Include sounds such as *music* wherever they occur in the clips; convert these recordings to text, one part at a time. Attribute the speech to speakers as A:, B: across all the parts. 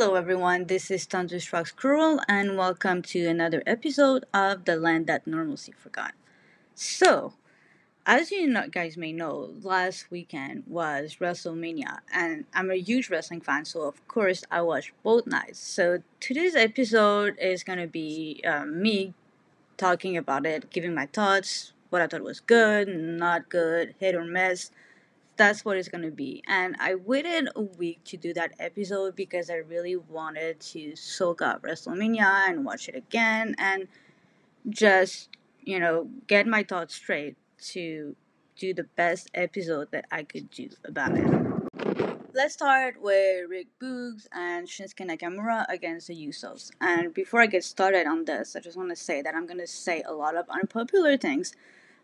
A: Hello, everyone. This is Thunderstruck Squirrel, and welcome to another episode of The Land That Normalcy Forgot. So, as you guys may know, last weekend was WrestleMania, and I'm a huge wrestling fan, so of course I watched both nights. So today's episode is gonna be um, me talking about it, giving my thoughts, what I thought was good, not good, hit or miss. That's what it's gonna be. And I waited a week to do that episode because I really wanted to soak up WrestleMania and watch it again and just, you know, get my thoughts straight to do the best episode that I could do about it. Let's start with Rick Boogs and Shinsuke Nakamura against the Usos. And before I get started on this, I just want to say that I'm going to say a lot of unpopular things.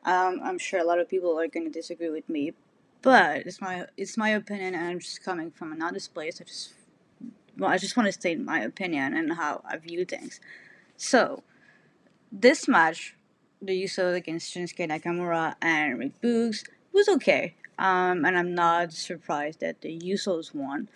A: Um, I'm sure a lot of people are going to disagree with me, but it's my it's my opinion, and I'm just coming from an honest place. I just well, I just want to state my opinion and how I view things. So, this match the Usos against Shinsuke Nakamura and Rick Boogs was okay. Um, and I'm not surprised that the Usos won.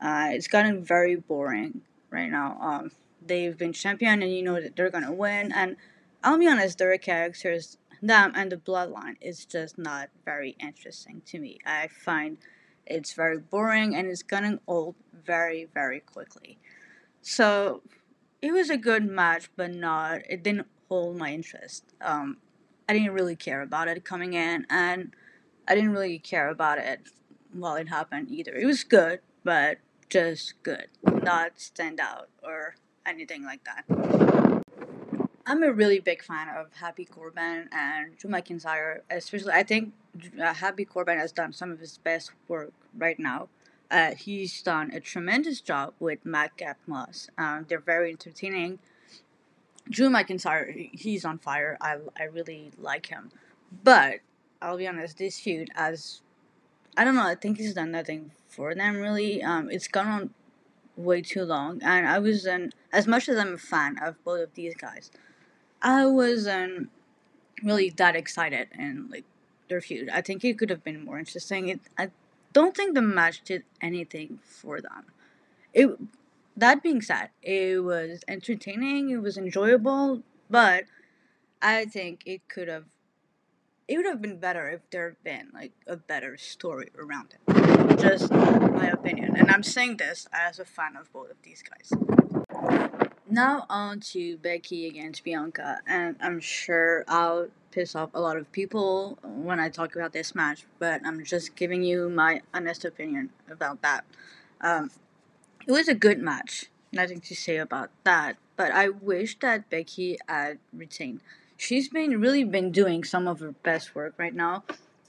A: Uh, it's gotten very boring right now. Um, they've been champion, and you know that they're gonna win. And I'll be honest, their characters, them and the Bloodline, is just not very interesting to me. I find it's very boring, and it's getting old very, very quickly. So it was a good match, but not. It didn't hold my interest. Um, I didn't really care about it coming in, and I didn't really care about it while it happened either. It was good, but just good, not stand out or anything like that. I'm a really big fan of Happy Corbin and Drew McIntyre, especially. I think uh, Happy Corbin has done some of his best work right now. Uh, he's done a tremendous job with Madcap Moss. Um, they're very entertaining Drew McIntyre, he's on fire. I, I really like him. But I'll be honest, this feud, as I don't know, I think he's done nothing for them really. Um, it's gone on way too long, and I wasn't as much as I'm a fan of both of these guys. I wasn't really that excited in like their feud. I think it could have been more interesting. It I don't think the match did anything for them. It that being said, it was entertaining, it was enjoyable, but I think it could have it would have been better if there had been like a better story around it. Just my opinion. And I'm saying this as a fan of both of these guys. Now on to Becky against Bianca, and I'm sure I'll piss off a lot of people when I talk about this match, but I'm just giving you my honest opinion about that. Um, it was a good match. Nothing to say about that. But I wish that Becky had retained. She's been really been doing some of her best work right now,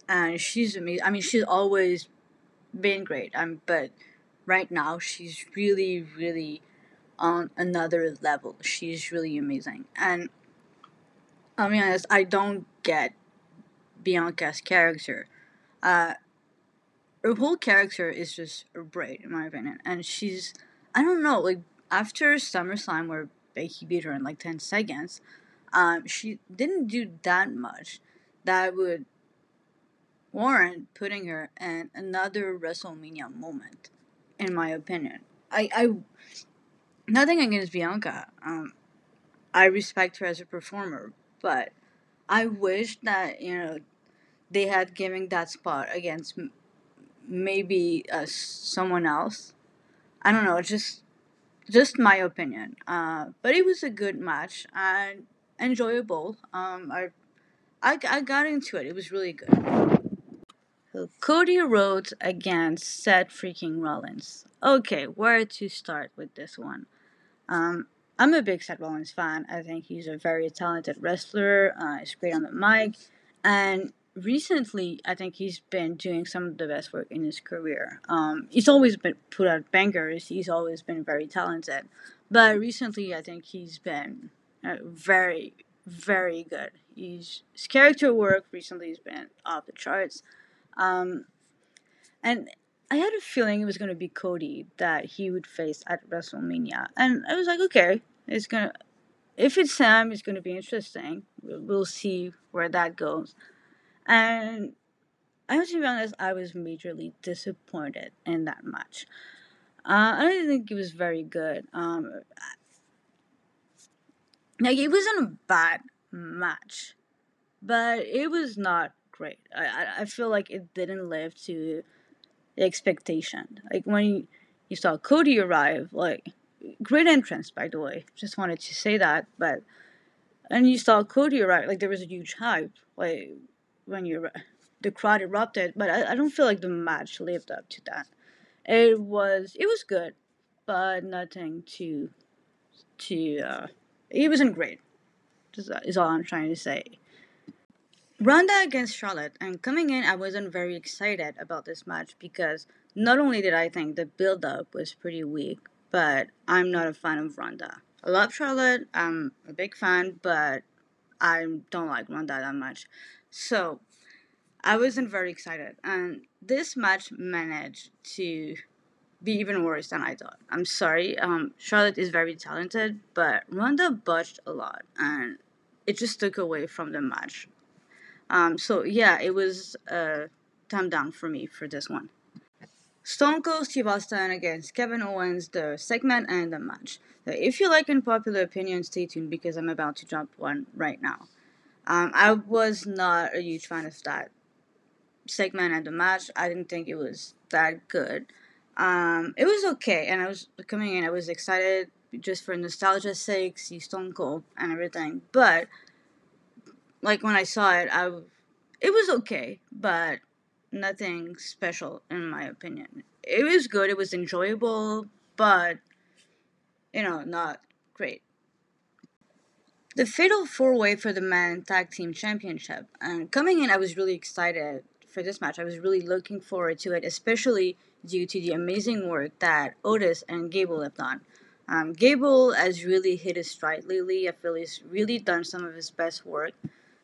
A: and she's amazing. I mean, she's always been great. Um, but right now she's really, really on another level. She's really amazing, and I'll be honest. I don't get Bianca's character. Uh, her whole character is just great in my opinion, and she's I don't know like after SummerSlam where Becky beat her in like ten seconds, um, she didn't do that much that would warrant putting her in another WrestleMania moment, in my opinion. I I nothing against Bianca. Um, I respect her as a performer, but I wish that you know they had given that spot against maybe uh, someone else. I don't know, just just my opinion. Uh, but it was a good match and enjoyable. Um, I, I I got into it. It was really good. Cody Rhodes against Seth freaking Rollins. Okay, where to start with this one? Um, I'm a big Seth Rollins fan. I think he's a very talented wrestler. Uh, he's great on the mic, and recently, I think he's been doing some of the best work in his career. Um, he's always been put out bangers. He's always been very talented, but recently, I think he's been uh, very, very good. He's, his character work recently has been off the charts, um, and I had a feeling it was going to be Cody that he would face at WrestleMania, and I was like, okay, it's gonna. If it's Sam, it's going to be interesting. We'll see where that goes. And I have to be honest, I was majorly disappointed in that match. Uh, I don't think it was very good. Um, like it wasn't a bad match, but it was not great. I, I feel like it didn't live to the expectation. Like when you, saw Cody arrive, like great entrance by the way. Just wanted to say that, but and you saw Cody arrive, like there was a huge hype, like when you the crowd erupted. But I, I don't feel like the match lived up to that. It was it was good, but nothing to to. Uh, it wasn't great. Is all I'm trying to say. Ronda against Charlotte, and coming in, I wasn't very excited about this match because not only did I think the build up was pretty weak, but I'm not a fan of Ronda. I love Charlotte, I'm a big fan, but I don't like Ronda that much. So I wasn't very excited, and this match managed to be even worse than I thought. I'm sorry. Um, Charlotte is very talented, but Ronda botched a lot, and it just took away from the match. Um, so yeah, it was a thumb down for me for this one. Stone Cold Steve Austin against Kevin Owens, the segment and the match. If you like unpopular opinion, stay tuned because I'm about to drop one right now. Um, I was not a huge fan of that segment and the match. I didn't think it was that good. Um, it was okay, and I was coming in. I was excited just for nostalgia's sake, see Stone Cold and everything. But like when I saw it, I it was okay, but nothing special in my opinion. It was good. It was enjoyable, but you know, not great. The fatal four way for the men tag team championship. And coming in, I was really excited for this match. I was really looking forward to it, especially due to the amazing work that Otis and Gable have done. Um, Gable has really hit his stride lately. I feel he's really done some of his best work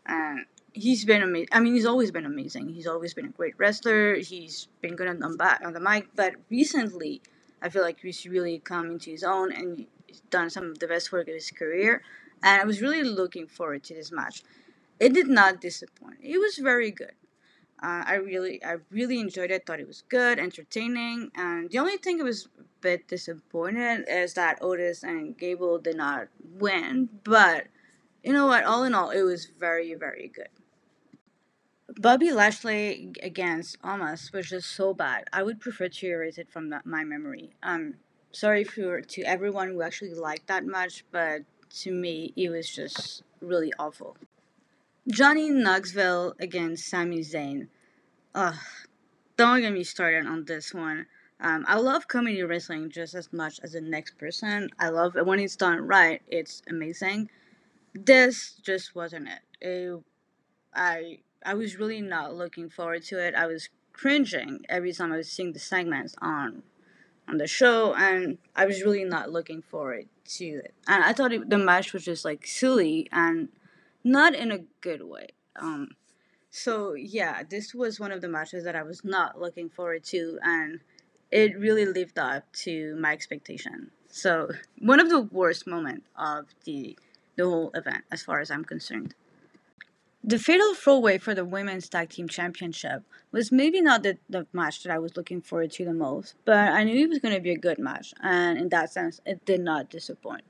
A: and he's been amazing. I mean, he's always been amazing. He's always been a great wrestler. He's been good on the on the mic, but recently, I feel like he's really come into his own and he's done some of the best work of his career. And I was really looking forward to this match. It did not disappoint. It was very good. Uh, I really, I really enjoyed it. Thought it was good, entertaining, and the only thing I was a bit disappointed is that Otis and Gable did not win. But you know what? All in all, it was very, very good. Bobby Lashley against Omos was just so bad. I would prefer to erase it from my memory. Um, sorry for to everyone who actually liked that match, but to me, it was just really awful. Johnny Knoxville against Sami Zayn. Ugh, don't get me started on this one. Um, I love comedy wrestling just as much as the next person. I love it when it's done right. It's amazing this just wasn't it. it. I I was really not looking forward to it. I was cringing every time I was seeing the segments on on the show, and I was really not looking forward to it. And I thought it, the match was just like silly and not in a good way. Um, so yeah, this was one of the matches that I was not looking forward to, and it really lived up to my expectation. So one of the worst moments of the the whole event, as far as I'm concerned. The fatal four way for the women's tag team championship was maybe not the, the match that I was looking forward to the most, but I knew it was going to be a good match, and in that sense, it did not disappoint.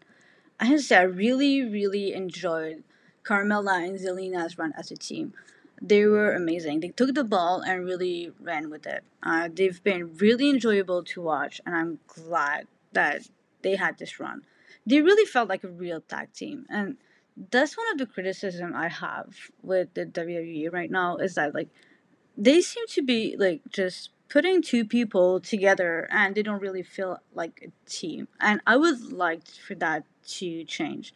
A: I have to say, I really, really enjoyed Carmella and Zelina's run as a team. They were amazing. They took the ball and really ran with it. Uh, they've been really enjoyable to watch, and I'm glad that they had this run they really felt like a real tag team and that's one of the criticism i have with the wwe right now is that like they seem to be like just putting two people together and they don't really feel like a team and i would like for that to change.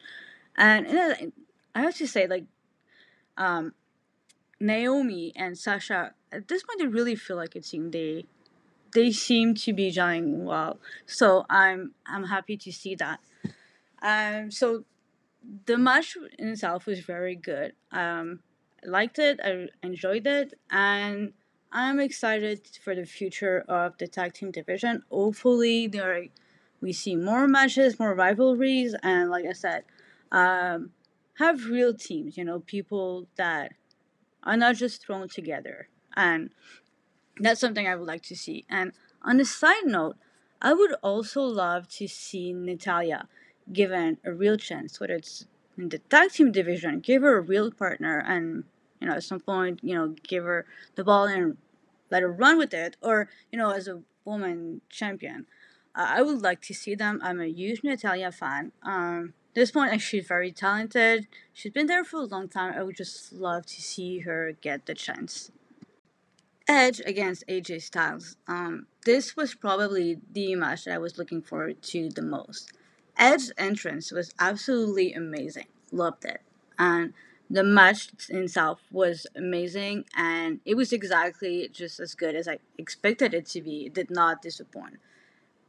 A: And i have to say like um naomi and sasha at this point they really feel like a team. They they seem to be gelling well. So i'm i'm happy to see that um, so the match in itself was very good. Um, I liked it. I enjoyed it, and I'm excited for the future of the tag team division. Hopefully, there we see more matches, more rivalries, and like I said, um, have real teams. You know, people that are not just thrown together, and that's something I would like to see. And on a side note, I would also love to see Natalya given a real chance, whether it's in the tag team division, give her a real partner, and you know at some point, you know, give her the ball and let her run with it, or you know, as a woman champion. Uh, I would like to see them. I'm a huge Natalya fan. Um, at this point, she's very talented. She's been there for a long time. I would just love to see her get the chance. Edge against AJ Styles. Um, this was probably the match that I was looking forward to the most. Edge's entrance was absolutely amazing. Loved it. And the match itself was amazing and it was exactly just as good as I expected it to be. It did not disappoint.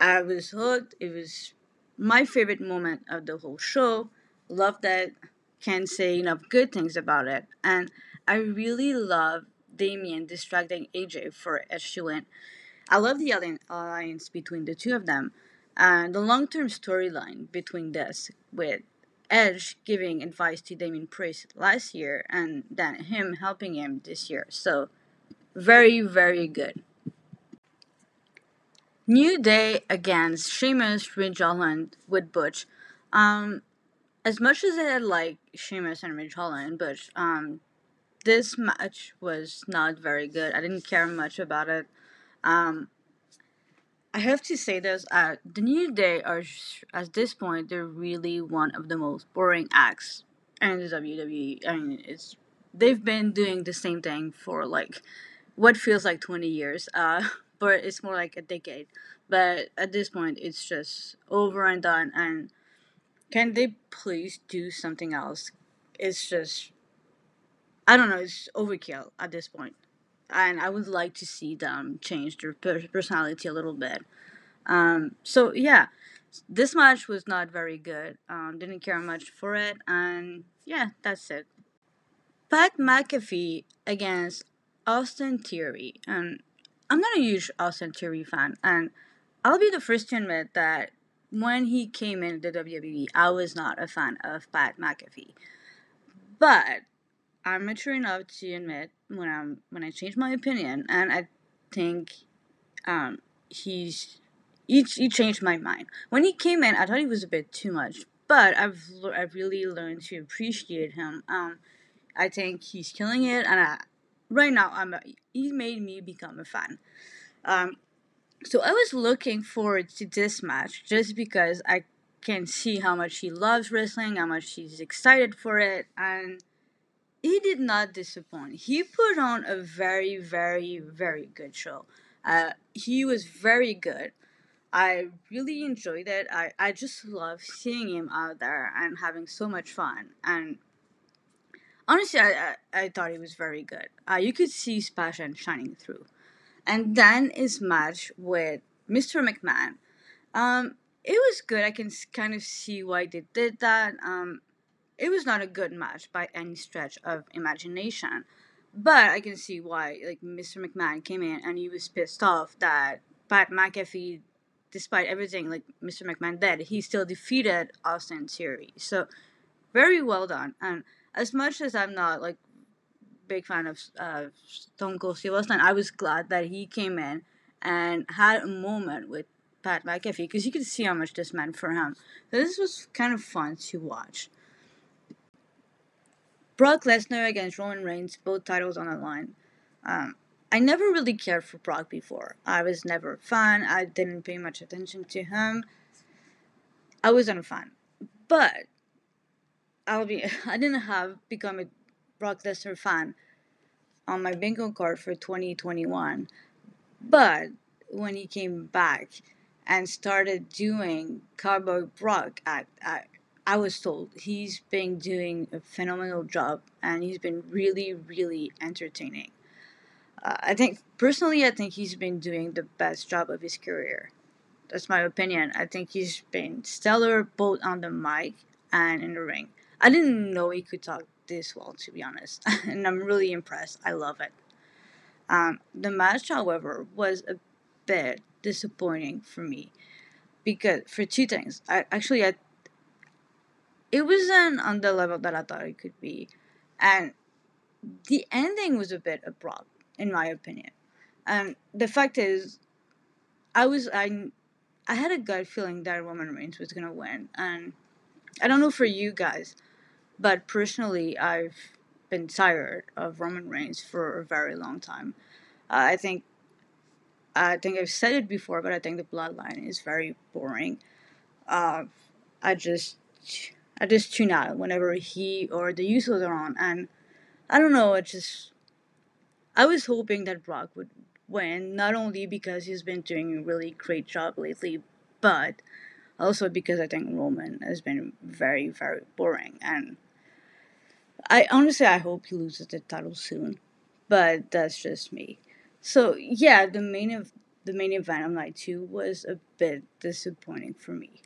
A: I was hooked. It was my favorite moment of the whole show. Loved it. Can't say enough good things about it. And I really love Damian distracting AJ for to win. I love the alliance between the two of them and the long term storyline between this, with Edge giving advice to Damian Priest last year and then him helping him this year. So, very, very good. New Day against Sheamus, Ridge Holland with Butch. Um, as much as I like Sheamus and Ridge Holland, Butch, um, this match was not very good. I didn't care much about it. Um, I have to say this: uh, the New Day are at this point they're really one of the most boring acts in the WWE. I mean, it's they've been doing the same thing for like what feels like twenty years, uh, *laughs* but it's more like a decade. But at this point, it's just over and done. And can they please do something else? It's just I don't know, it's overkill at this point. And I would like to see them change their personality a little bit. Um, so, yeah, this match was not very good. Um, didn't care much for it. And yeah, that's it. Pat McAfee against Austin Theory. And I'm not a huge Austin Theory fan. And I'll be the first to admit that when he came into the WWE, I was not a fan of Pat McAfee. But I'm mature enough to admit when I'm when I change my opinion, and I think um, he's he, he changed my mind. When he came in, I thought he was a bit too much, but I've I've really learned to appreciate him. Um, I think he's killing it, and I, right now I'm a, he made me become a fan. Um, so I was looking forward to this match just because I can see how much he loves wrestling, how much he's excited for it, and he did not disappoint. He put on a very, very, very good show. Uh, he was very good. I really enjoyed it. I, I just love seeing him out there and having so much fun. And honestly, I, I, I thought he was very good. Uh, you could see his passion shining through. And then his match with Mr. McMahon. Um, it was good. I can kind of see why they did that. Um, it was not a good match by any stretch of imagination. But I can see why, like, Mr. McMahon came in and he was pissed off that Pat McAfee, despite everything, like, Mr. McMahon did, he still defeated Austin Theory. So, very well done. And as much as I'm not, like, big fan of uh, Stone Cold Steve Austin, I was glad that he came in and had a moment with Pat McAfee because you could see how much this meant for him. So this was kind of fun to watch. Brock Lesnar against Roman Reigns, both titles on the line. Um, I never really cared for Brock before. I was never a fan. I didn't pay much attention to him. I wasn't a fan. But I'll be *laughs* I didn't have become a Brock Lesnar fan on my bingo card for 2021. But when he came back and started doing Cowboy Brock act, act I was told he's been doing a phenomenal job and he's been really, really entertaining. Uh, I think, personally, I think he's been doing the best job of his career. That's my opinion. I think he's been stellar both on the mic and in the ring. I didn't know he could talk this well, to be honest, *laughs* and I'm really impressed. I love it. Um, the match, however, was a bit disappointing for me because for two things. I actually I it wasn't on the level that I thought it could be. And the ending was a bit abrupt, in my opinion. And the fact is, I was I, I had a gut feeling that Roman Reigns was gonna win, and I don't know for you guys, but personally, I've been tired of Roman Reigns for a very long time. Uh, I think I think I've said it before, but I think the bloodline is very boring. Uh, I just I just tune out whenever he or the Usos are on, and I don't know. It just I was hoping that Brock would win, not only because he's been doing a really great job lately, but also because I think Roman has been very very boring, and I honestly I hope he loses the title soon, but that's just me. So yeah, the main of the main event of night two was a bit disappointing for me.